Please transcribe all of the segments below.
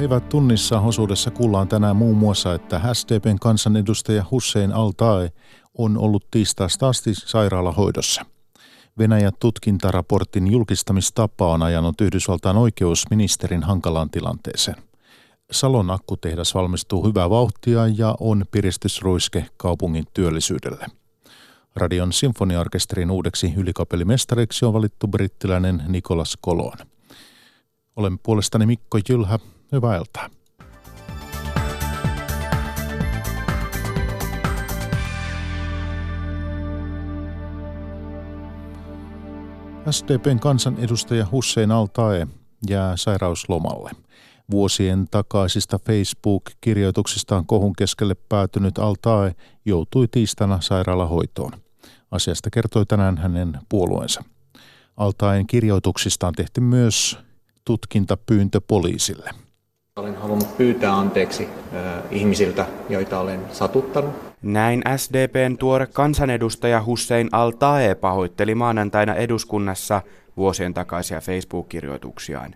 Päivät tunnissa osuudessa kuullaan tänään muun muassa, että SDPn kansanedustaja Hussein Altae on ollut tiistaista asti sairaalahoidossa. Venäjän tutkintaraportin julkistamistapa on ajanut Yhdysvaltain oikeusministerin hankalaan tilanteeseen. Salon akkutehdas valmistuu hyvää vauhtia ja on piristysruiske kaupungin työllisyydelle. Radion sinfoniaorkesterin uudeksi ylikapellimestariksi on valittu brittiläinen Nikolas Kolon. Olen puolestani Mikko Jylhä. Hyvää iltaa. SDPn kansanedustaja Hussein Altae jää sairauslomalle. Vuosien takaisista Facebook-kirjoituksistaan kohun keskelle päätynyt Altae joutui tiistaina sairaalahoitoon. Asiasta kertoi tänään hänen puolueensa. Altaen kirjoituksista on tehty myös tutkintapyyntö poliisille. Olen halunnut pyytää anteeksi äh, ihmisiltä, joita olen satuttanut. Näin SDPn tuore kansanedustaja Hussein Al-Tae pahoitteli maanantaina eduskunnassa vuosien takaisia Facebook-kirjoituksiaan.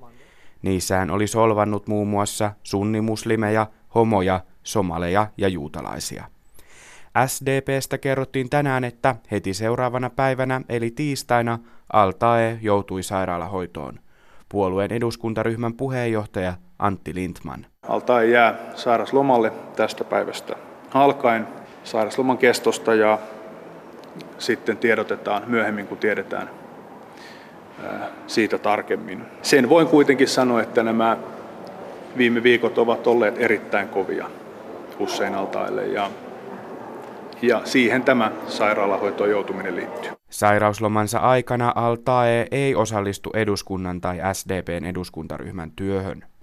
Niissä hän oli solvannut muun muassa sunnimuslimeja, homoja, somaleja ja juutalaisia. SDPstä kerrottiin tänään, että heti seuraavana päivänä eli tiistaina Altae joutui sairaalahoitoon. Puolueen eduskuntaryhmän puheenjohtaja Antti Lindman. Altae jää sairaslomalle tästä päivästä alkaen sairasloman kestosta ja sitten tiedotetaan myöhemmin, kun tiedetään siitä tarkemmin. Sen voin kuitenkin sanoa, että nämä viime viikot ovat olleet erittäin kovia Hussein Altaille ja ja siihen tämä sairaalahoitoon joutuminen liittyy. Sairauslomansa aikana Altae ei osallistu eduskunnan tai SDPn eduskuntaryhmän työhön.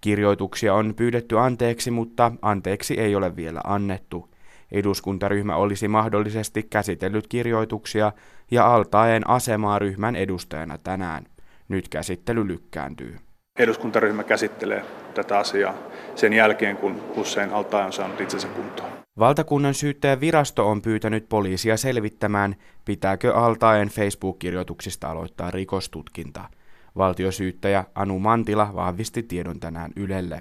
Kirjoituksia on pyydetty anteeksi, mutta anteeksi ei ole vielä annettu. Eduskuntaryhmä olisi mahdollisesti käsitellyt kirjoituksia ja Altaen asemaa ryhmän edustajana tänään. Nyt käsittely lykkääntyy. Eduskuntaryhmä käsittelee tätä asiaa sen jälkeen, kun Hussein Altae on saanut itsensä kuntoon. Valtakunnan syyttäjän virasto on pyytänyt poliisia selvittämään, pitääkö Altaen Facebook-kirjoituksista aloittaa rikostutkinta. Valtiosyyttäjä Anu Mantila vahvisti tiedon tänään Ylelle.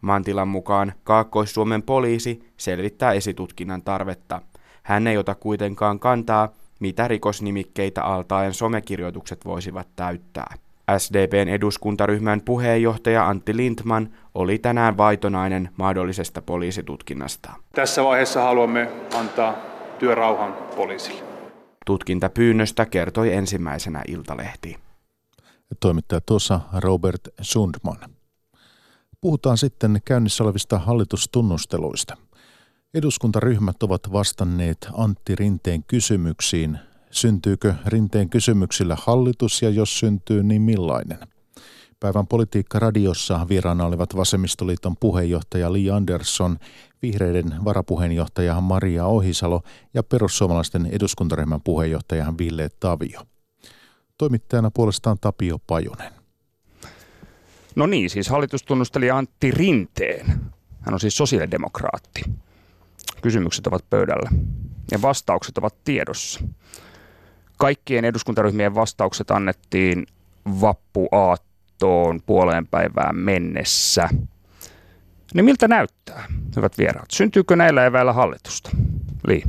Mantilan mukaan Kaakkois-Suomen poliisi selvittää esitutkinnan tarvetta. Hän ei ota kuitenkaan kantaa, mitä rikosnimikkeitä Altaen somekirjoitukset voisivat täyttää. SDPn eduskuntaryhmän puheenjohtaja Antti Lindman oli tänään vaitonainen mahdollisesta poliisitutkinnasta. Tässä vaiheessa haluamme antaa työrauhan poliisille. Tutkintapyynnöstä kertoi ensimmäisenä Iltalehti. Toimittaja tuossa Robert Sundman. Puhutaan sitten käynnissä olevista hallitustunnusteluista. Eduskuntaryhmät ovat vastanneet Antti Rinteen kysymyksiin Syntyykö rinteen kysymyksillä hallitus ja jos syntyy, niin millainen? Päivän politiikka radiossa vieraana olivat Vasemmistoliiton puheenjohtaja Li Andersson, vihreiden varapuheenjohtaja Maria Ohisalo ja perussuomalaisten eduskuntaryhmän puheenjohtaja Ville Tavio. Toimittajana puolestaan Tapio Pajunen. No niin, siis hallitus tunnusteli Antti Rinteen. Hän on siis sosiaalidemokraatti. Kysymykset ovat pöydällä ja vastaukset ovat tiedossa. Kaikkien eduskuntaryhmien vastaukset annettiin vappuaattoon puoleen päivään mennessä. Niin miltä näyttää, hyvät vieraat? Syntyykö näillä eväillä hallitusta? Li.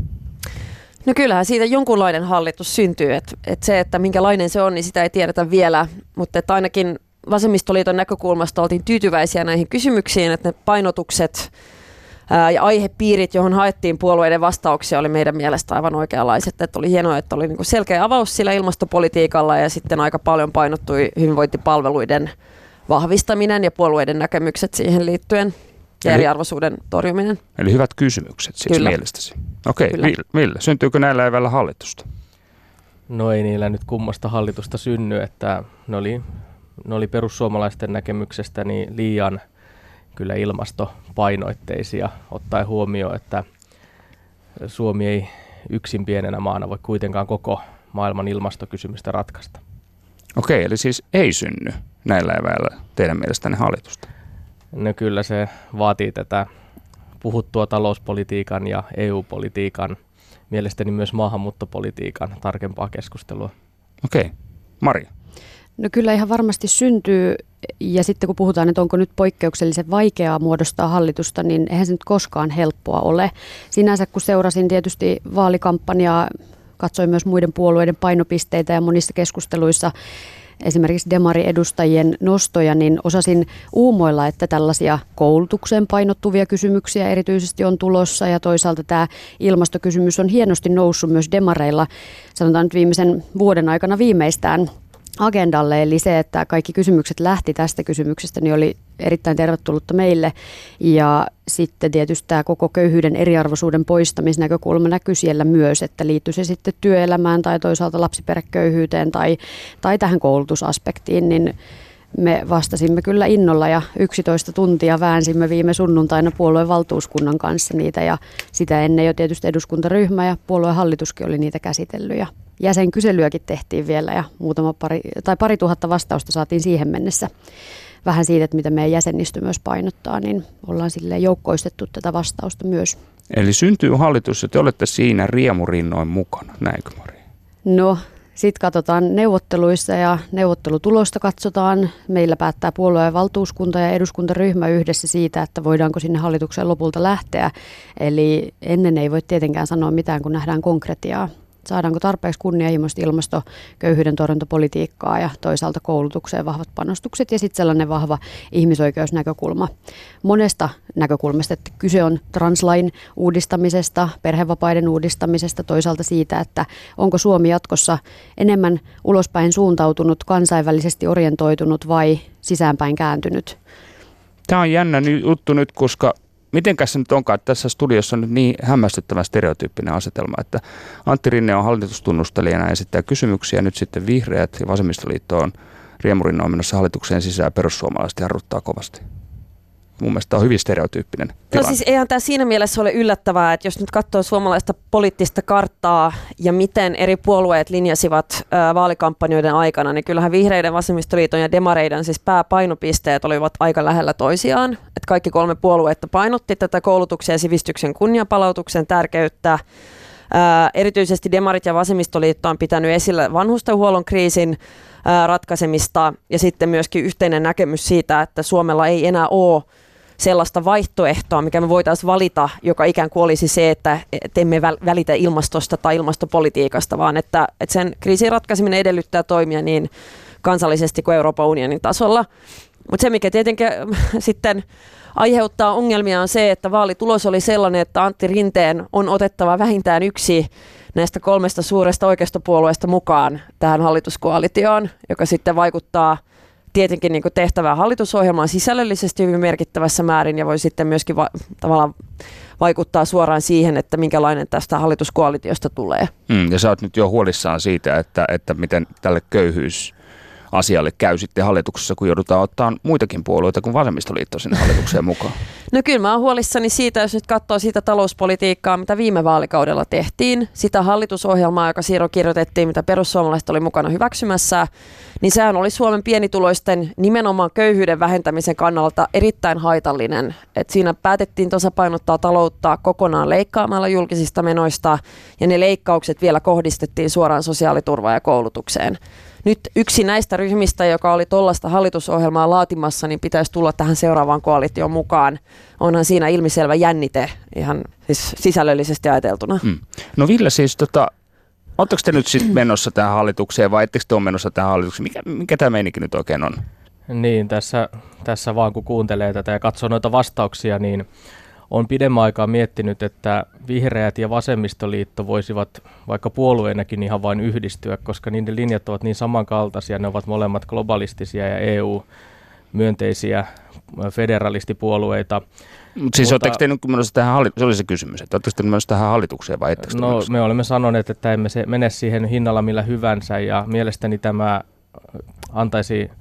No kyllähän siitä jonkunlainen hallitus syntyy. Et, et se, että minkälainen se on, niin sitä ei tiedetä vielä. Mutta että ainakin vasemmistoliiton näkökulmasta oltiin tyytyväisiä näihin kysymyksiin, että ne painotukset – ja aihepiirit, johon haettiin puolueiden vastauksia, oli meidän mielestä aivan oikeanlaiset. Että oli hienoa, että oli niinku selkeä avaus sillä ilmastopolitiikalla ja sitten aika paljon painottui hyvinvointipalveluiden vahvistaminen ja puolueiden näkemykset siihen liittyen ja Eli, eriarvoisuuden torjuminen. Eli hyvät kysymykset siis Kyllä. mielestäsi. Okei, okay, Ville, syntyykö näillä evällä hallitusta? No ei niillä nyt kummasta hallitusta synny, että ne oli, ne oli perussuomalaisten näkemyksestä niin liian – kyllä ilmastopainoitteisia, ottaen huomioon, että Suomi ei yksin pienenä maana voi kuitenkaan koko maailman ilmastokysymystä ratkaista. Okei, eli siis ei synny näillä eväillä teidän mielestänne hallitusta? No kyllä se vaatii tätä puhuttua talouspolitiikan ja EU-politiikan, mielestäni myös maahanmuuttopolitiikan tarkempaa keskustelua. Okei, Maria. No kyllä ihan varmasti syntyy. Ja sitten kun puhutaan, että onko nyt poikkeuksellisen vaikeaa muodostaa hallitusta, niin eihän se nyt koskaan helppoa ole. Sinänsä kun seurasin tietysti vaalikampanjaa, katsoin myös muiden puolueiden painopisteitä ja monissa keskusteluissa esimerkiksi demariedustajien nostoja, niin osasin uumoilla, että tällaisia koulutukseen painottuvia kysymyksiä erityisesti on tulossa. Ja toisaalta tämä ilmastokysymys on hienosti noussut myös demareilla, sanotaan nyt viimeisen vuoden aikana viimeistään agendalle, eli se, että kaikki kysymykset lähti tästä kysymyksestä, niin oli erittäin tervetullutta meille. Ja sitten tietysti tämä koko köyhyyden eriarvoisuuden poistamisnäkökulma näkyy siellä myös, että liittyy se sitten työelämään tai toisaalta lapsiperheköyhyyteen tai, tai tähän koulutusaspektiin, niin me vastasimme kyllä innolla ja 11 tuntia väänsimme viime sunnuntaina puolueen valtuuskunnan kanssa niitä ja sitä ennen jo tietysti eduskuntaryhmä ja puolueen hallituskin oli niitä käsitellyt ja jäsenkyselyäkin tehtiin vielä ja muutama pari, tai pari tuhatta vastausta saatiin siihen mennessä. Vähän siitä, että mitä meidän jäsenistö myös painottaa, niin ollaan sille joukkoistettu tätä vastausta myös. Eli syntyy hallitus ja te olette siinä riemurinnoin mukana, näinkö Mari? No, sitten katsotaan neuvotteluissa ja neuvottelutulosta katsotaan. Meillä päättää puolueen valtuuskunta ja eduskuntaryhmä yhdessä siitä, että voidaanko sinne hallitukseen lopulta lähteä. Eli ennen ei voi tietenkään sanoa mitään, kun nähdään konkretiaa saadaanko tarpeeksi kunnianhimoista ilmastoköyhyyden torjuntapolitiikkaa ja toisaalta koulutukseen vahvat panostukset ja sitten sellainen vahva ihmisoikeusnäkökulma monesta näkökulmasta, että kyse on translain uudistamisesta, perhevapaiden uudistamisesta, toisaalta siitä, että onko Suomi jatkossa enemmän ulospäin suuntautunut, kansainvälisesti orientoitunut vai sisäänpäin kääntynyt. Tämä on jännä juttu nyt, koska mitenkäs se nyt onkaan, että tässä studiossa on nyt niin hämmästyttävän stereotyyppinen asetelma, että Antti Rinne on hallitustunnustelijana ja esittää kysymyksiä, nyt sitten vihreät ja vasemmistoliitto on riemurinnoin menossa hallitukseen sisään ja perussuomalaiset jarruttaa kovasti mun mielestä on hyvin stereotyyppinen no tilanne. No siis eihän tämä siinä mielessä ole yllättävää, että jos nyt katsoo suomalaista poliittista karttaa ja miten eri puolueet linjasivat ää, vaalikampanjoiden aikana, niin kyllähän vihreiden, vasemmistoliiton ja demareiden siis pääpainopisteet olivat aika lähellä toisiaan. Että kaikki kolme puoluetta painotti tätä koulutuksen ja sivistyksen kunnianpalautuksen tärkeyttä. Ää, erityisesti demarit ja vasemmistoliitto on pitänyt esillä vanhustenhuollon kriisin ää, ratkaisemista ja sitten myöskin yhteinen näkemys siitä, että Suomella ei enää ole sellaista vaihtoehtoa, mikä me voitaisiin valita, joka ikään kuin olisi se, että emme välitä ilmastosta tai ilmastopolitiikasta, vaan että, että sen kriisin ratkaiseminen edellyttää toimia niin kansallisesti kuin Euroopan unionin tasolla. Mutta se, mikä tietenkin sitten aiheuttaa ongelmia on se, että vaalitulos oli sellainen, että Antti Rinteen on otettava vähintään yksi näistä kolmesta suuresta oikeistopuolueesta mukaan tähän hallituskoalitioon, joka sitten vaikuttaa – tietenkin niin kuin tehtävää hallitusohjelmaan sisällöllisesti hyvin merkittävässä määrin ja voi sitten myöskin va- tavallaan vaikuttaa suoraan siihen, että minkälainen tästä hallituskoalitiosta tulee. Mm, ja sä oot nyt jo huolissaan siitä, että, että miten tälle köyhyys asialle käy sitten hallituksessa, kun joudutaan ottaa muitakin puolueita kuin vasemmistoliitto sinne hallitukseen mukaan? No kyllä mä oon huolissani siitä, jos nyt katsoo sitä talouspolitiikkaa, mitä viime vaalikaudella tehtiin, sitä hallitusohjelmaa, joka Siiro kirjoitettiin, mitä perussuomalaiset oli mukana hyväksymässä, niin sehän oli Suomen pienituloisten nimenomaan köyhyyden vähentämisen kannalta erittäin haitallinen. Et siinä päätettiin tasapainottaa taloutta kokonaan leikkaamalla julkisista menoista, ja ne leikkaukset vielä kohdistettiin suoraan sosiaaliturvaan ja koulutukseen nyt yksi näistä ryhmistä, joka oli tuollaista hallitusohjelmaa laatimassa, niin pitäisi tulla tähän seuraavaan koalitioon mukaan. Onhan siinä ilmiselvä jännite ihan siis sisällöllisesti ajateltuna. Mm. No Ville siis tota, Oletteko te nyt sitten menossa tähän hallitukseen vai ettekö te ole menossa tähän hallitukseen? Mikä, mikä tämä meininki nyt oikein on? Niin, tässä, tässä vaan kun kuuntelee tätä ja katsoo noita vastauksia, niin on pidemmän aikaa miettinyt, että vihreät ja vasemmistoliitto voisivat vaikka puolueenakin ihan vain yhdistyä, koska niiden linjat ovat niin samankaltaisia, ne ovat molemmat globalistisia ja EU-myönteisiä federalistipuolueita. Mut siis oletteko te nyt menossa tähän hallitukseen, se oli se kysymys, että oletteko te menossa tähän hallitukseen vai ettekö No me olemme sanoneet, että emme se mene siihen hinnalla millä hyvänsä ja mielestäni tämä antaisi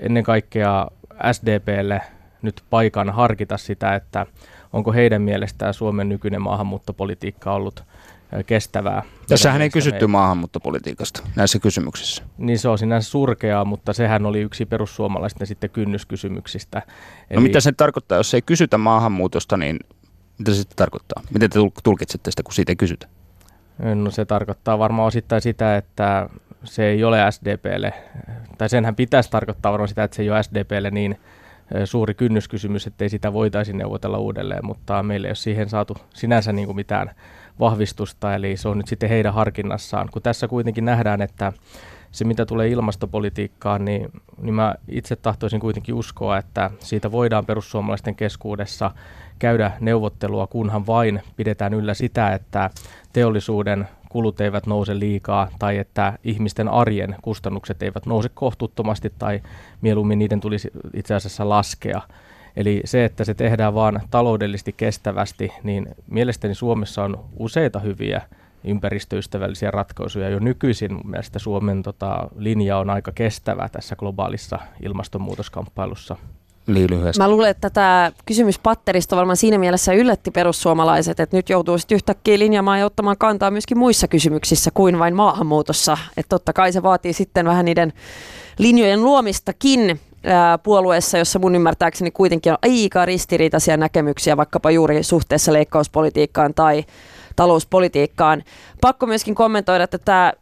ennen kaikkea SDPlle nyt paikan harkita sitä, että onko heidän mielestään Suomen nykyinen maahanmuuttopolitiikka ollut kestävää. Tässähän ei kysytty me... maahanmuuttopolitiikasta näissä kysymyksissä. Niin se on sinänsä surkeaa, mutta sehän oli yksi perussuomalaisten sitten kynnyskysymyksistä. No Eli... No mitä se tarkoittaa, jos ei kysytä maahanmuutosta, niin mitä se sitten tarkoittaa? Miten te tulkitsette sitä, kun siitä ei kysytä? No se tarkoittaa varmaan osittain sitä, että se ei ole SDPlle, tai senhän pitäisi tarkoittaa varmaan sitä, että se ei ole SDPlle niin suuri kynnyskysymys, ettei sitä voitaisiin neuvotella uudelleen, mutta meillä ei ole siihen saatu sinänsä niin kuin mitään vahvistusta, eli se on nyt sitten heidän harkinnassaan. Kun tässä kuitenkin nähdään, että se mitä tulee ilmastopolitiikkaan, niin, niin mä itse tahtoisin kuitenkin uskoa, että siitä voidaan perussuomalaisten keskuudessa käydä neuvottelua, kunhan vain pidetään yllä sitä, että teollisuuden kulut eivät nouse liikaa tai että ihmisten arjen kustannukset eivät nouse kohtuuttomasti tai mieluummin niiden tulisi itse asiassa laskea. Eli se, että se tehdään vain taloudellisesti kestävästi, niin mielestäni Suomessa on useita hyviä ympäristöystävällisiä ratkaisuja. Jo nykyisin mielestä Suomen tota, linja on aika kestävä tässä globaalissa ilmastonmuutoskamppailussa. Niin lyhyesti. Mä luulen, että tämä kysymyspatterista varmaan siinä mielessä yllätti perussuomalaiset, että nyt joutuu sitten yhtäkkiä linjaamaan ja ottamaan kantaa myöskin muissa kysymyksissä kuin vain maahanmuutossa. Että totta kai se vaatii sitten vähän niiden linjojen luomistakin puolueessa, jossa mun ymmärtääkseni kuitenkin on aika ristiriitaisia näkemyksiä vaikkapa juuri suhteessa leikkauspolitiikkaan tai talouspolitiikkaan. Pakko myöskin kommentoida, että tämä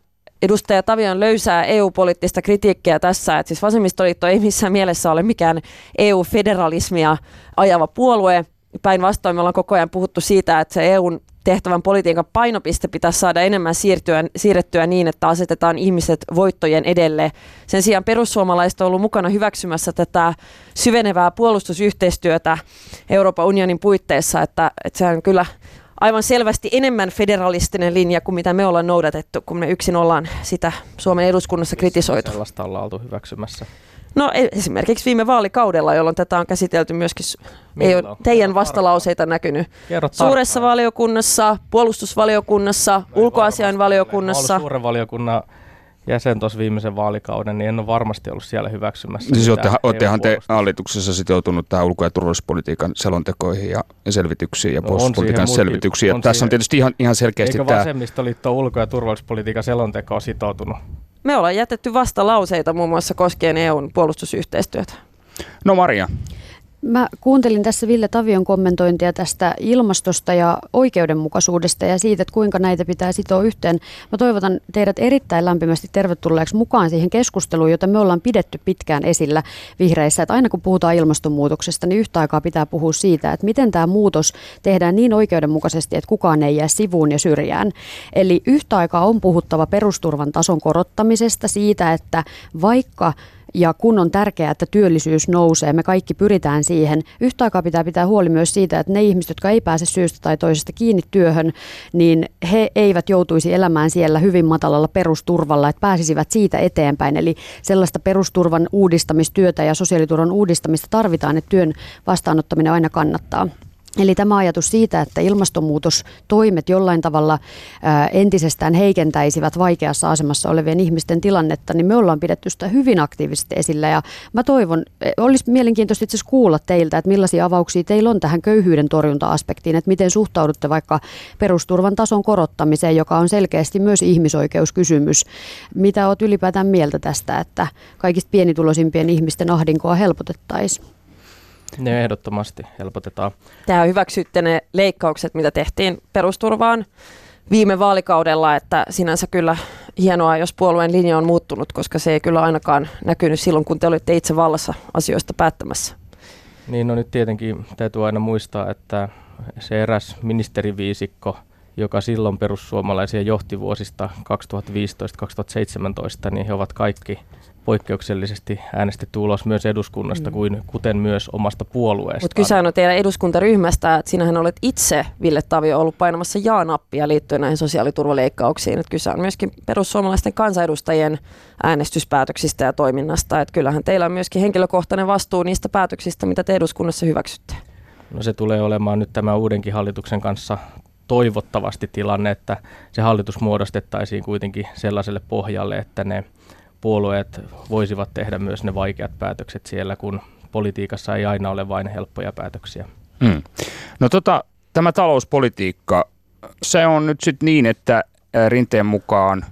edustaja Tavion löysää EU-poliittista kritiikkiä tässä, että siis vasemmistoliitto ei missään mielessä ole mikään EU-federalismia ajava puolue. Päinvastoin me ollaan koko ajan puhuttu siitä, että se EUn tehtävän politiikan painopiste pitäisi saada enemmän siirtyä, siirrettyä niin, että asetetaan ihmiset voittojen edelle. Sen sijaan perussuomalaiset on ollut mukana hyväksymässä tätä syvenevää puolustusyhteistyötä Euroopan unionin puitteissa, että, että se on kyllä aivan selvästi enemmän federalistinen linja kuin mitä me ollaan noudatettu, kun me yksin ollaan sitä Suomen eduskunnassa kritisoitu. Sellaista ollaan oltu hyväksymässä. No e- esimerkiksi viime vaalikaudella, jolloin tätä on käsitelty myöskin, ei ole teidän vastalauseita näkynyt. Suuressa valiokunnassa, puolustusvaliokunnassa, ulkoasiainvaliokunnassa. Suuren valiokunnan jäsen tuossa viimeisen vaalikauden, niin en ole varmasti ollut siellä hyväksymässä. Siis olettehan te hallituksessa sitoutunut tähän ulko- ja turvallisuuspolitiikan selontekoihin ja selvityksiin ja no, puolustuspolitiikan selvityksiin. On Tässä siihen, on tietysti ihan, ihan selkeästi Eikö tämä... vasemmistoliitto ulko- ja turvallisuuspolitiikan selontekoon sitoutunut? Me ollaan jätetty vasta lauseita muun muassa koskien EUn puolustusyhteistyötä. No Maria. Mä kuuntelin tässä Ville Tavion kommentointia tästä ilmastosta ja oikeudenmukaisuudesta ja siitä, että kuinka näitä pitää sitoa yhteen. Mä toivotan teidät erittäin lämpimästi tervetulleeksi mukaan siihen keskusteluun, jota me ollaan pidetty pitkään esillä vihreissä. Että aina kun puhutaan ilmastonmuutoksesta, niin yhtä aikaa pitää puhua siitä, että miten tämä muutos tehdään niin oikeudenmukaisesti, että kukaan ei jää sivuun ja syrjään. Eli yhtä aikaa on puhuttava perusturvan tason korottamisesta siitä, että vaikka ja kun on tärkeää, että työllisyys nousee, me kaikki pyritään siihen. Yhtä aikaa pitää pitää huoli myös siitä, että ne ihmiset, jotka ei pääse syystä tai toisesta kiinni työhön, niin he eivät joutuisi elämään siellä hyvin matalalla perusturvalla, että pääsisivät siitä eteenpäin. Eli sellaista perusturvan uudistamistyötä ja sosiaaliturvan uudistamista tarvitaan, että työn vastaanottaminen aina kannattaa. Eli tämä ajatus siitä, että ilmastonmuutostoimet jollain tavalla ää, entisestään heikentäisivät vaikeassa asemassa olevien ihmisten tilannetta, niin me ollaan pidetty sitä hyvin aktiivisesti esillä. Ja mä toivon, e, olisi mielenkiintoista itse kuulla teiltä, että millaisia avauksia teillä on tähän köyhyyden torjunta-aspektiin, että miten suhtaudutte vaikka perusturvan tason korottamiseen, joka on selkeästi myös ihmisoikeuskysymys. Mitä olet ylipäätään mieltä tästä, että kaikista pienituloisimpien ihmisten ahdinkoa helpotettaisiin? Ne ehdottomasti helpotetaan. Tämä hyväksytte ne leikkaukset, mitä tehtiin perusturvaan viime vaalikaudella, että sinänsä kyllä hienoa, jos puolueen linja on muuttunut, koska se ei kyllä ainakaan näkynyt silloin, kun te olitte itse vallassa asioista päättämässä. Niin, no nyt tietenkin täytyy aina muistaa, että se eräs ministeriviisikko, joka silloin perussuomalaisia johti vuosista 2015-2017, niin he ovat kaikki poikkeuksellisesti äänestetty ulos myös eduskunnasta, mm. kuin, kuten myös omasta puolueesta. Mutta kyse on teidän eduskuntaryhmästä, että sinähän olet itse, Ville Tavio, ollut painamassa jaa-nappia liittyen näihin sosiaaliturvaleikkauksiin. Että kyse on myöskin perussuomalaisten kansanedustajien äänestyspäätöksistä ja toiminnasta. Että kyllähän teillä on myöskin henkilökohtainen vastuu niistä päätöksistä, mitä te eduskunnassa hyväksytte. No se tulee olemaan nyt tämä uudenkin hallituksen kanssa toivottavasti tilanne, että se hallitus muodostettaisiin kuitenkin sellaiselle pohjalle, että ne puolueet voisivat tehdä myös ne vaikeat päätökset siellä, kun politiikassa ei aina ole vain helppoja päätöksiä. Hmm. No tota, tämä talouspolitiikka, se on nyt sitten niin, että Rinteen mukaan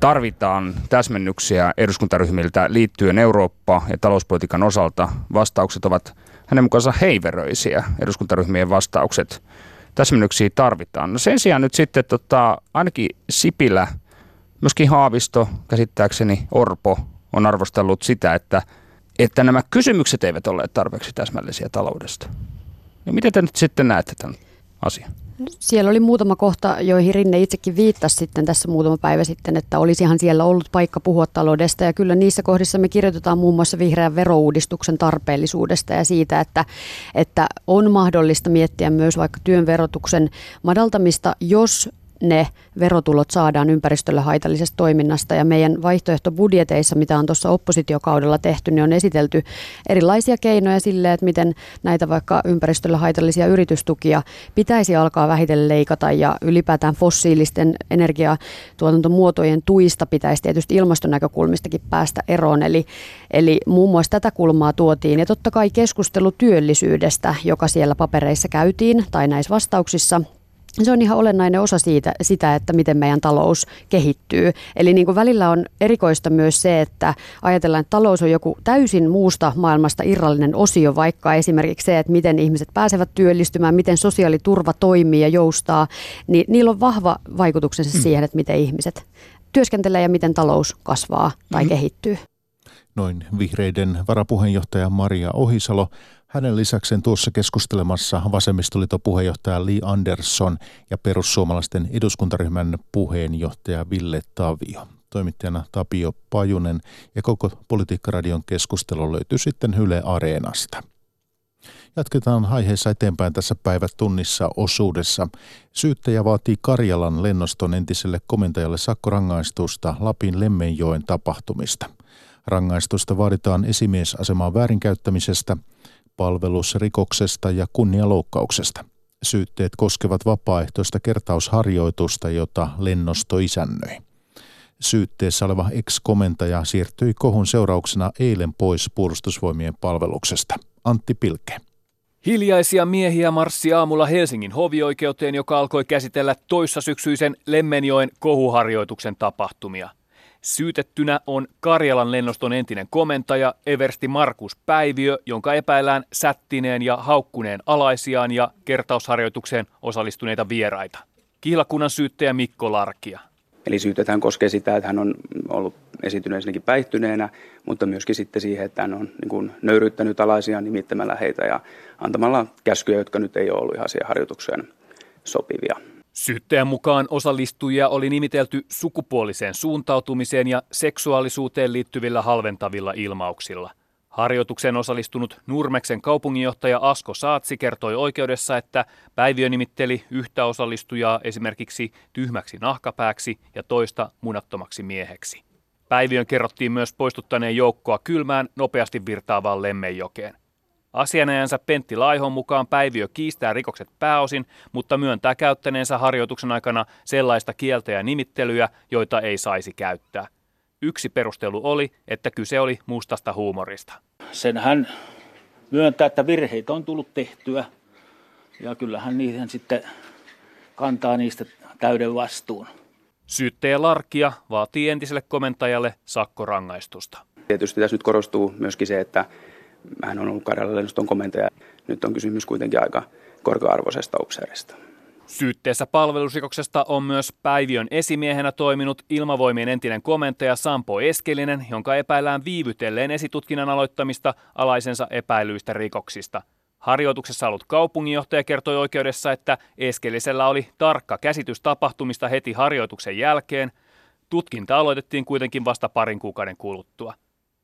tarvitaan täsmennyksiä eduskuntaryhmiltä liittyen Eurooppa- ja talouspolitiikan osalta. Vastaukset ovat hänen mukaansa heiveröisiä, eduskuntaryhmien vastaukset. Täsmennyksiä tarvitaan. No sen sijaan nyt sitten tota, ainakin Sipilä – myöskin Haavisto, käsittääkseni Orpo, on arvostellut sitä, että, että nämä kysymykset eivät ole tarpeeksi täsmällisiä taloudesta. Ja miten te nyt sitten näette tämän asian? Siellä oli muutama kohta, joihin Rinne itsekin viittasi sitten tässä muutama päivä sitten, että olisihan siellä ollut paikka puhua taloudesta. Ja kyllä niissä kohdissa me kirjoitetaan muun muassa vihreän verouudistuksen tarpeellisuudesta ja siitä, että, että on mahdollista miettiä myös vaikka työn verotuksen madaltamista, jos ne verotulot saadaan ympäristölle haitallisesta toiminnasta. Ja meidän vaihtoehtobudjeteissa, mitä on tuossa oppositiokaudella tehty, niin on esitelty erilaisia keinoja sille, että miten näitä vaikka ympäristölle haitallisia yritystukia pitäisi alkaa vähitellen leikata ja ylipäätään fossiilisten energiatuotantomuotojen tuista pitäisi tietysti ilmastonäkökulmistakin päästä eroon. Eli, eli muun muassa tätä kulmaa tuotiin ja totta kai keskustelu työllisyydestä, joka siellä papereissa käytiin tai näissä vastauksissa – se on ihan olennainen osa siitä, sitä, että miten meidän talous kehittyy. Eli niin kuin välillä on erikoista myös se, että ajatellaan, että talous on joku täysin muusta maailmasta irrallinen osio, vaikka esimerkiksi se, että miten ihmiset pääsevät työllistymään, miten sosiaaliturva toimii ja joustaa, niin niillä on vahva vaikutuksensa mm. siihen, että miten ihmiset työskentelee ja miten talous kasvaa tai mm. kehittyy. Noin vihreiden varapuheenjohtaja Maria Ohisalo. Hänen lisäkseen tuossa keskustelemassa vasemmistoliiton puheenjohtaja Li Andersson ja perussuomalaisten eduskuntaryhmän puheenjohtaja Ville Tavio. Toimittajana Tapio Pajunen ja koko Politiikkaradion keskustelu löytyy sitten Yle Areenasta. Jatketaan aiheessa eteenpäin tässä päivätunnissa osuudessa. Syyttäjä vaatii Karjalan lennoston entiselle komentajalle sakkorangaistusta Lapin Lemmenjoen tapahtumista. Rangaistusta vaaditaan esimiesasemaan väärinkäyttämisestä – palvelusrikoksesta ja kunnialoukkauksesta. Syytteet koskevat vapaaehtoista kertausharjoitusta, jota lennosto isännöi. Syytteessä oleva ex-komentaja siirtyi kohun seurauksena eilen pois puolustusvoimien palveluksesta. Antti Pilke. Hiljaisia miehiä marssi aamulla Helsingin hovioikeuteen, joka alkoi käsitellä toissasyksyisen Lemmenjoen kohuharjoituksen tapahtumia – Syytettynä on Karjalan lennoston entinen komentaja Eversti Markus Päiviö, jonka epäillään sättineen ja haukkuneen alaisiaan ja kertausharjoitukseen osallistuneita vieraita. Kihlakunnan syyttäjä Mikko Larkia. Eli syytetään koskee sitä, että hän on ollut esiintynyt ensinnäkin päihtyneenä, mutta myöskin sitten siihen, että hän on niin kuin nöyryttänyt alaisia nimittämällä heitä ja antamalla käskyjä, jotka nyt ei ole ollut ihan siihen harjoitukseen sopivia. Syyttäjän mukaan osallistujia oli nimitelty sukupuoliseen suuntautumiseen ja seksuaalisuuteen liittyvillä halventavilla ilmauksilla. Harjoitukseen osallistunut Nurmeksen kaupunginjohtaja Asko Saatsi kertoi oikeudessa, että Päiviö nimitteli yhtä osallistujaa esimerkiksi tyhmäksi nahkapääksi ja toista munattomaksi mieheksi. Päiviön kerrottiin myös poistuttaneen joukkoa kylmään nopeasti virtaavaan Lemmenjokeen. Asianajansa Pentti Laihon mukaan Päiviö kiistää rikokset pääosin, mutta myöntää käyttäneensä harjoituksen aikana sellaista kieltä ja nimittelyä, joita ei saisi käyttää. Yksi perustelu oli, että kyse oli mustasta huumorista. Sen hän myöntää, että virheitä on tullut tehtyä ja kyllähän niihin sitten kantaa niistä täyden vastuun. Syyttäjä Larkia vaatii entiselle komentajalle sakkorangaistusta. Tietysti tässä nyt korostuu myöskin se, että hän on ollut Karjalan lennuston komentaja. Nyt on kysymys kuitenkin aika korkea-arvoisesta upseerista. Syytteessä palvelusrikoksesta on myös Päiviön esimiehenä toiminut ilmavoimien entinen komentaja Sampo Eskelinen, jonka epäillään viivytelleen esitutkinnan aloittamista alaisensa epäilyistä rikoksista. Harjoituksessa ollut kaupunginjohtaja kertoi oikeudessa, että Eskelisellä oli tarkka käsitys tapahtumista heti harjoituksen jälkeen. Tutkinta aloitettiin kuitenkin vasta parin kuukauden kuluttua.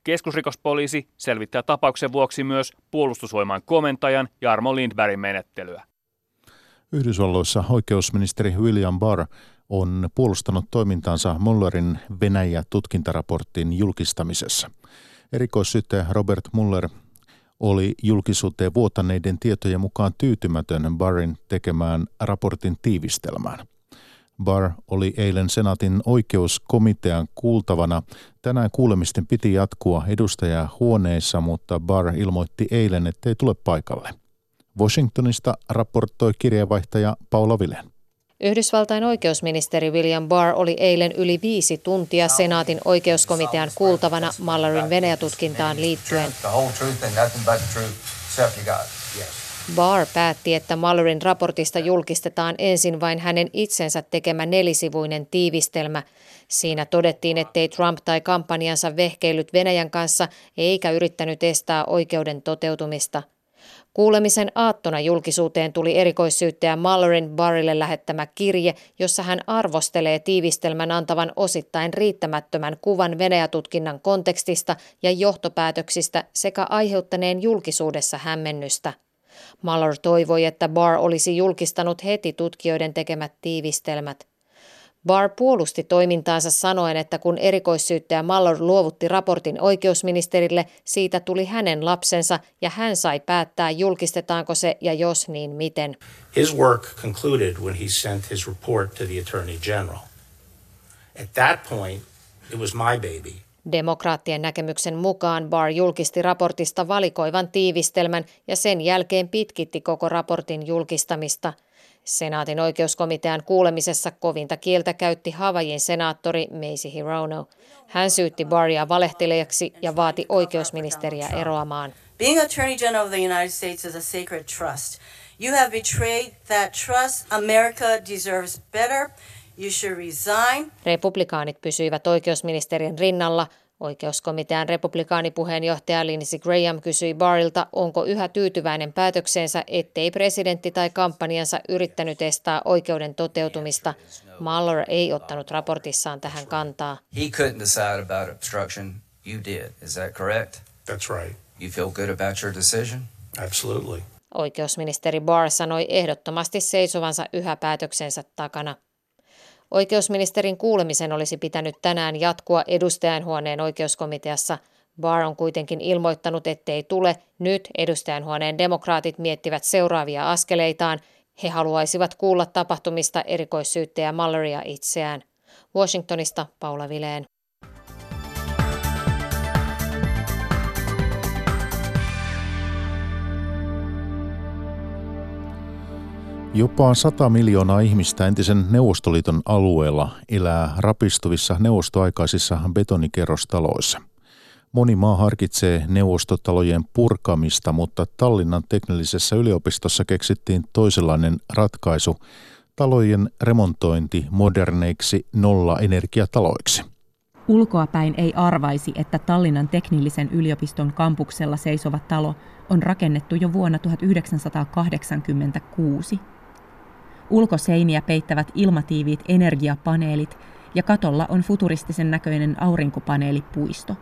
Keskusrikospoliisi selvittää tapauksen vuoksi myös puolustusvoiman komentajan Jarmo Lindbergin menettelyä. Yhdysvalloissa oikeusministeri William Barr on puolustanut toimintaansa Mullerin Venäjä-tutkintaraportin julkistamisessa. Erikoissyyttäjä Robert Muller oli julkisuuteen vuotaneiden tietojen mukaan tyytymätön Barrin tekemään raportin tiivistelmään – Barr oli eilen senaatin oikeuskomitean kuultavana. Tänään kuulemisten piti jatkua edustajahuoneessa, mutta Barr ilmoitti eilen, ettei tule paikalle. Washingtonista raportoi kirjeenvaihtaja Paula Vilen. Yhdysvaltain oikeusministeri William Barr oli eilen yli viisi tuntia senaatin oikeuskomitean kuultavana Mallarin Venäjä-tutkintaan liittyen. Barr päätti, että Mallorin raportista julkistetaan ensin vain hänen itsensä tekemä nelisivuinen tiivistelmä. Siinä todettiin, ettei Trump tai kampanjansa vehkeillyt Venäjän kanssa eikä yrittänyt estää oikeuden toteutumista – Kuulemisen aattona julkisuuteen tuli erikoissyyttäjä Mallorin Barrille lähettämä kirje, jossa hän arvostelee tiivistelmän antavan osittain riittämättömän kuvan Venäjätutkinnan kontekstista ja johtopäätöksistä sekä aiheuttaneen julkisuudessa hämmennystä. Mueller toivoi, että Barr olisi julkistanut heti tutkijoiden tekemät tiivistelmät. Barr puolusti toimintaansa sanoen, että kun erikoissyyttäjä Mueller luovutti raportin oikeusministerille, siitä tuli hänen lapsensa ja hän sai päättää julkistetaanko se ja jos niin miten. His work concluded when he sent his report to the Attorney General. At that point, it was my baby. Demokraattien näkemyksen mukaan Barr julkisti raportista valikoivan tiivistelmän ja sen jälkeen pitkitti koko raportin julkistamista – Senaatin oikeuskomitean kuulemisessa kovinta kieltä käytti Havajin senaattori Macy Hirono. Hän syytti Barria valehtelijaksi ja vaati oikeusministeriä eroamaan. Being Attorney General of the United States is a sacred trust. You have betrayed that trust. America deserves better. You should resign. Republikaanit pysyivät oikeusministerin rinnalla, Oikeuskomitean republikaanipuheenjohtaja Lindsey Graham kysyi Barrilta, onko yhä tyytyväinen päätökseensä, ettei presidentti tai kampanjansa yrittänyt estää oikeuden toteutumista. Mueller ei ottanut raportissaan tähän kantaa. He couldn't decide about obstruction. You did. Is that correct? That's right. You feel good about your decision? Absolutely. Oikeusministeri Barr sanoi ehdottomasti seisovansa yhä päätöksensä takana. Oikeusministerin kuulemisen olisi pitänyt tänään jatkua edustajanhuoneen oikeuskomiteassa. Barr on kuitenkin ilmoittanut, ettei tule. Nyt edustajanhuoneen demokraatit miettivät seuraavia askeleitaan. He haluaisivat kuulla tapahtumista erikoissyyttäjä Malloria itseään. Washingtonista Paula Vileen. Jopa 100 miljoonaa ihmistä entisen Neuvostoliiton alueella elää rapistuvissa neuvostoaikaisissa betonikerrostaloissa. Moni maa harkitsee neuvostotalojen purkamista, mutta Tallinnan teknillisessä yliopistossa keksittiin toisenlainen ratkaisu, talojen remontointi moderneiksi nolla-energiataloiksi. Ulkoapäin ei arvaisi, että Tallinnan teknillisen yliopiston kampuksella seisova talo on rakennettu jo vuonna 1986. Ulkoseiniä peittävät ilmatiiviit energiapaneelit ja katolla on futuristisen näköinen aurinkopaneelipuisto.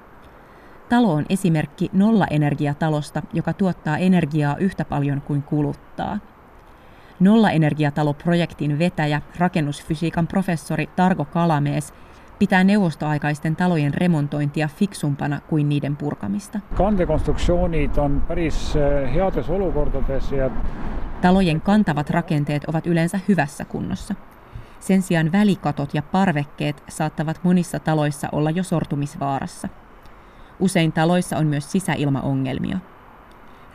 Talo on esimerkki nollaenergiatalosta, joka tuottaa energiaa yhtä paljon kuin kuluttaa. Nollaenergiatalo-projektin vetäjä, rakennusfysiikan professori Targo Kalamees pitää neuvostoaikaisten talojen remontointia fiksumpana kuin niiden purkamista. Kandekonstruktsioonit on päris eh, heades olukordades ja Talojen kantavat rakenteet ovat yleensä hyvässä kunnossa. Sen sijaan välikatot ja parvekkeet saattavat monissa taloissa olla jo sortumisvaarassa. Usein taloissa on myös sisäilmaongelmia.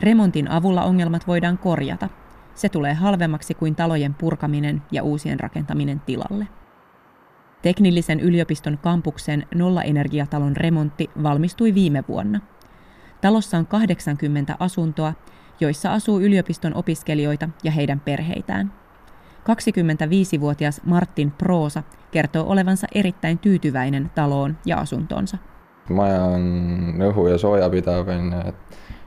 Remontin avulla ongelmat voidaan korjata. Se tulee halvemmaksi kuin talojen purkaminen ja uusien rakentaminen tilalle. Teknillisen yliopiston kampuksen nollaenergiatalon remontti valmistui viime vuonna. Talossa on 80 asuntoa joissa asuu yliopiston opiskelijoita ja heidän perheitään. 25-vuotias Martin Proosa kertoo olevansa erittäin tyytyväinen taloon ja asuntonsa. Maja on õhu- ja soojapidav,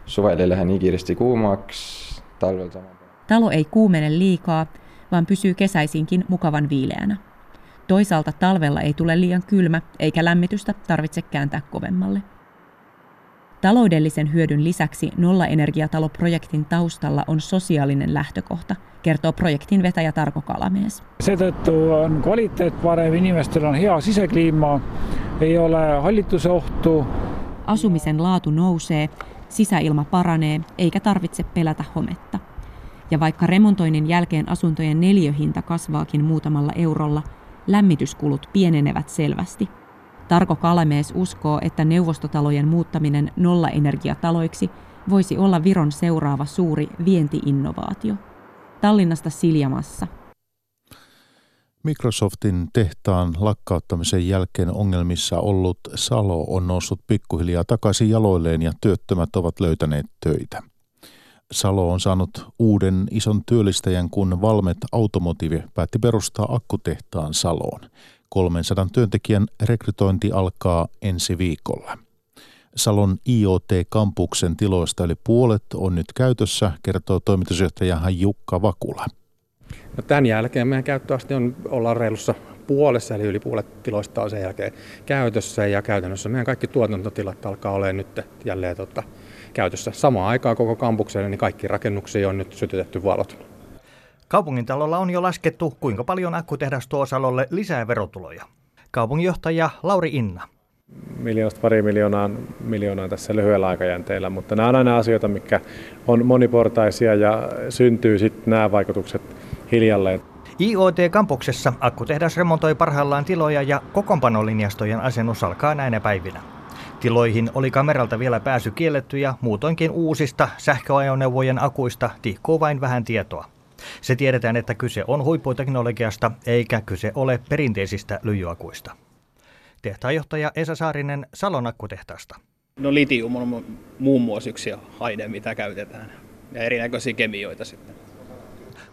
suvel ei lähe nii kiiresti kuumaks, talvel sama. Talo ei kuumene liikaa, vaan pysyy kesäisinkin mukavan viileänä. Toisaalta talvella ei tule liian kylmä, eikä lämmitystä tarvitse kääntää kovemmalle. Taloudellisen hyödyn lisäksi nollaenergiataloprojektin taustalla on sosiaalinen lähtökohta, kertoo projektin vetäjä Tarko Kalamees. Seetõttu on kvaliteet parem, inimestel on hea sisekliima, ei ole hallituse ohtu. Asumisen laatu nousee, sisäilma paranee eikä tarvitse pelätä hometta. Ja vaikka remontoinnin jälkeen asuntojen neliöhinta kasvaakin muutamalla eurolla, lämmityskulut pienenevät selvästi – Tarko Kalamees uskoo, että neuvostotalojen muuttaminen nollaenergiataloiksi voisi olla Viron seuraava suuri vientiinnovaatio. Tallinnasta Siljamassa. Microsoftin tehtaan lakkauttamisen jälkeen ongelmissa ollut Salo on noussut pikkuhiljaa takaisin jaloilleen ja työttömät ovat löytäneet töitä. Salo on saanut uuden ison työllistäjän, kun Valmet Automotive päätti perustaa akkutehtaan Saloon. 300 työntekijän rekrytointi alkaa ensi viikolla. Salon IoT-kampuksen tiloista yli puolet on nyt käytössä, kertoo toimitusjohtaja Jukka Vakula. No tämän jälkeen meidän käyttöaste on, ollaan reilussa puolessa, eli yli puolet tiloista on sen jälkeen käytössä ja käytännössä meidän kaikki tuotantotilat alkaa olemaan nyt jälleen tota, käytössä. Samaan aikaan koko kampukselle niin kaikki rakennuksia on nyt sytytetty valot. Kaupungintalolla on jo laskettu, kuinka paljon akkutehdas tuo Salolle lisää verotuloja. Kaupunginjohtaja Lauri Inna. Miljoonasta pari miljoonaa, miljoonaa tässä lyhyellä aikajänteellä, mutta nämä on aina asioita, mikä on moniportaisia ja syntyy sitten nämä vaikutukset hiljalleen. IoT-kampuksessa akkutehdas remontoi parhaillaan tiloja ja kokoonpanolinjastojen asennus alkaa näinä päivinä. Tiloihin oli kameralta vielä pääsy kielletty ja muutoinkin uusista sähköajoneuvojen akuista tihkuu vain vähän tietoa. Se tiedetään, että kyse on huipputeknologiasta eikä kyse ole perinteisistä lyijyakuista. Tehtaanjohtaja Esa Saarinen Salon akkutehtaasta. No litium on muun muassa yksi aine, mitä käytetään ja erinäköisiä kemioita sitten.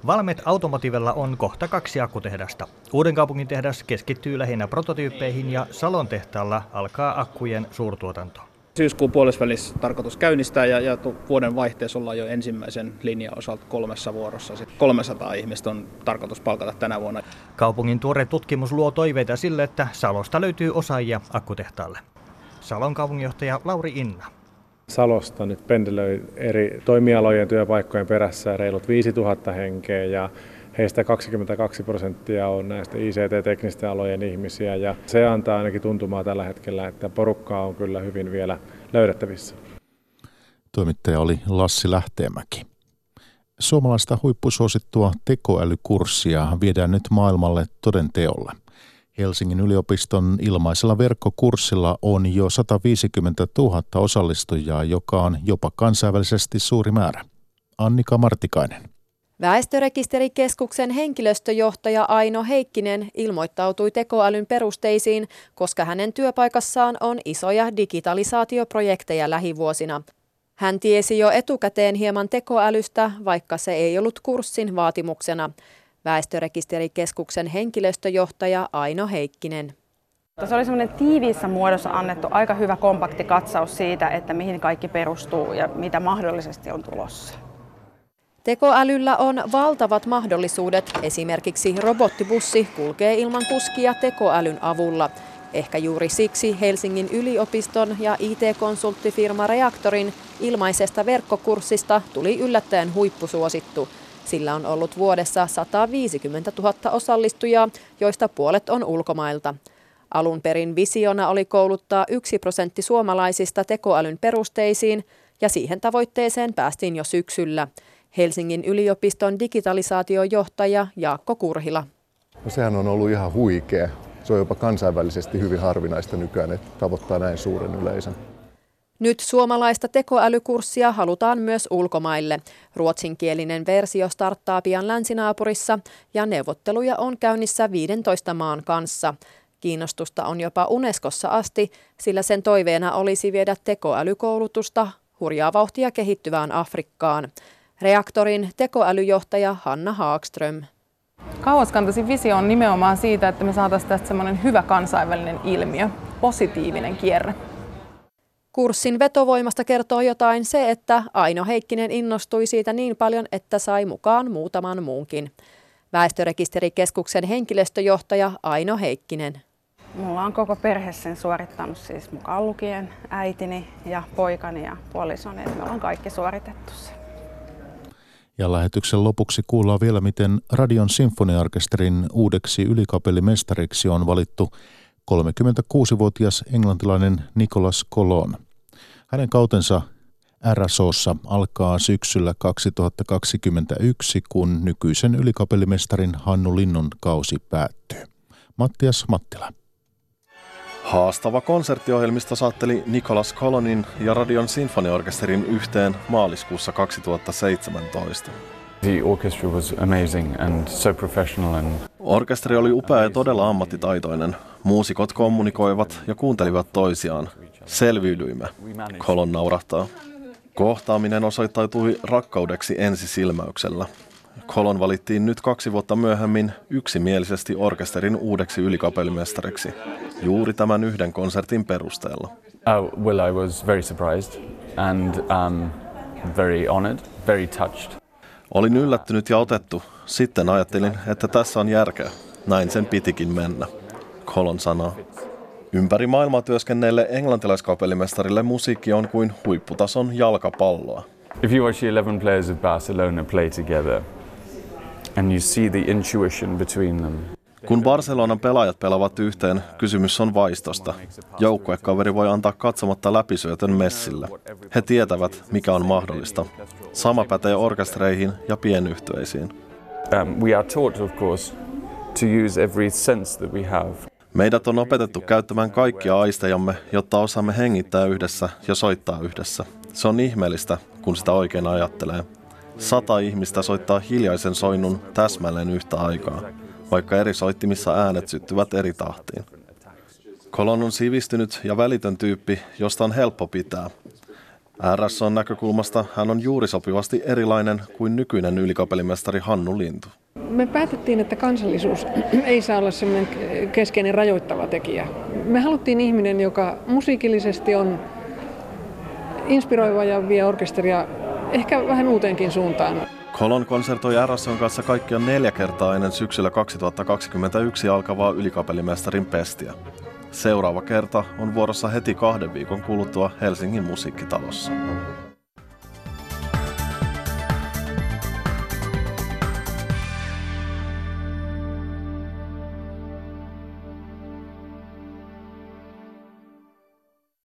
Valmet Automotivella on kohta kaksi akkutehdasta. Uuden kaupungin tehdas keskittyy lähinnä prototyyppeihin ja Salon tehtaalla alkaa akkujen suurtuotanto. Syyskuun puolesvälissä tarkoitus käynnistää ja, ja vuoden vaihteessa ollaan jo ensimmäisen linjan osalta kolmessa vuorossa. Sitten 300 ihmistä on tarkoitus palkata tänä vuonna. Kaupungin tuore tutkimus luo toiveita sille, että Salosta löytyy osaajia akkutehtaalle. Salon kaupunginjohtaja Lauri Inna. Salosta nyt pendelöi eri toimialojen työpaikkojen perässä reilut 5000 henkeä ja heistä 22 prosenttia on näistä ICT-teknisten alojen ihmisiä ja se antaa ainakin tuntumaa tällä hetkellä, että porukkaa on kyllä hyvin vielä löydettävissä. Toimittaja oli Lassi Lähteenmäki. Suomalaista huippusuosittua tekoälykurssia viedään nyt maailmalle todenteolle. Helsingin yliopiston ilmaisella verkkokurssilla on jo 150 000 osallistujaa, joka on jopa kansainvälisesti suuri määrä. Annika Martikainen. Väestörekisterikeskuksen henkilöstöjohtaja Aino Heikkinen ilmoittautui tekoälyn perusteisiin, koska hänen työpaikassaan on isoja digitalisaatioprojekteja lähivuosina. Hän tiesi jo etukäteen hieman tekoälystä, vaikka se ei ollut kurssin vaatimuksena. Väestörekisterikeskuksen henkilöstöjohtaja Aino Heikkinen. Se oli semmoinen tiiviissä muodossa annettu aika hyvä kompakti katsaus siitä, että mihin kaikki perustuu ja mitä mahdollisesti on tulossa. Tekoälyllä on valtavat mahdollisuudet. Esimerkiksi robottibussi kulkee ilman kuskia tekoälyn avulla. Ehkä juuri siksi Helsingin yliopiston ja IT-konsulttifirma Reaktorin ilmaisesta verkkokurssista tuli yllättäen huippusuosittu. Sillä on ollut vuodessa 150 000 osallistujaa, joista puolet on ulkomailta. Alun perin visiona oli kouluttaa yksi prosentti suomalaisista tekoälyn perusteisiin, ja siihen tavoitteeseen päästiin jo syksyllä. Helsingin yliopiston digitalisaatiojohtaja Jaakko Kurhila. No sehän on ollut ihan huikea. Se on jopa kansainvälisesti hyvin harvinaista nykyään, että tavoittaa näin suuren yleisön. Nyt suomalaista tekoälykurssia halutaan myös ulkomaille. Ruotsinkielinen versio starttaa pian länsinaapurissa ja neuvotteluja on käynnissä 15 maan kanssa. Kiinnostusta on jopa Unescossa asti, sillä sen toiveena olisi viedä tekoälykoulutusta hurjaa vauhtia kehittyvään Afrikkaan. Reaktorin tekoälyjohtaja Hanna Haagström. Kauaskantaisin visio on nimenomaan siitä, että me saataisiin tästä semmoinen hyvä kansainvälinen ilmiö, positiivinen kierre. Kurssin vetovoimasta kertoo jotain se, että Aino Heikkinen innostui siitä niin paljon, että sai mukaan muutaman muunkin. Väestörekisterikeskuksen henkilöstöjohtaja Aino Heikkinen. Mulla on koko perhe sen suorittanut, siis mukaan lukien äitini ja poikani ja puolisoni, että me ollaan kaikki suoritettu se. Ja lähetyksen lopuksi kuullaan vielä, miten Radion sinfoniaorkesterin uudeksi ylikapellimestariksi on valittu 36-vuotias englantilainen Nicholas Colon. Hänen kautensa RSOssa alkaa syksyllä 2021, kun nykyisen ylikapellimestarin Hannu Linnun kausi päättyy. Mattias Mattila. Haastava konserttiohjelmista saatteli Nicholas Colonin ja Radion sinfoniorkesterin yhteen maaliskuussa 2017. The orchestra was amazing and so professional and... Orkesteri oli upea ja todella ammattitaitoinen. Muusikot kommunikoivat ja kuuntelivat toisiaan. Selviydyimme, Colon naurahtaa. Kohtaaminen osoittautui rakkaudeksi ensisilmäyksellä. Kolon valittiin nyt kaksi vuotta myöhemmin yksimielisesti orkesterin uudeksi ylikapellimestariksi, juuri tämän yhden konsertin perusteella. Uh, well, I was very surprised and um, very honored, very touched. Olin yllättynyt ja otettu. Sitten ajattelin, että tässä on järkeä. Näin sen pitikin mennä. Kolon sanoo. Ympäri maailmaa työskennelle englantilaiskapellimestarille musiikki on kuin huipputason jalkapalloa. If you watch 11 players of Barcelona play together and you see the intuition between them, kun Barcelonan pelaajat pelaavat yhteen, kysymys on vaistosta. Joukkuekaveri voi antaa katsomatta läpisyötön messillä. He tietävät, mikä on mahdollista. Sama pätee orkestreihin ja pienyhtyeisiin. Um, we are taught, of course, to use every sense that we have. Meidät on opetettu käyttämään kaikkia aistejamme, jotta osaamme hengittää yhdessä ja soittaa yhdessä. Se on ihmeellistä, kun sitä oikein ajattelee. Sata ihmistä soittaa hiljaisen soinnun täsmälleen yhtä aikaa vaikka eri soittimissa äänet syttyvät eri tahtiin. Kolon on sivistynyt ja välitön tyyppi, josta on helppo pitää. RSOn näkökulmasta hän on juuri sopivasti erilainen kuin nykyinen ylikapellimestari Hannu Lintu. Me päätettiin, että kansallisuus ei saa olla sellainen keskeinen rajoittava tekijä. Me haluttiin ihminen, joka musiikillisesti on inspiroiva ja vie orkesteria ehkä vähän uuteenkin suuntaan. Kolon konsertoi RSOn kanssa kaikkiaan neljä kertaa ennen syksyllä 2021 alkavaa ylikapellimestarin pestiä. Seuraava kerta on vuorossa heti kahden viikon kuluttua Helsingin musiikkitalossa.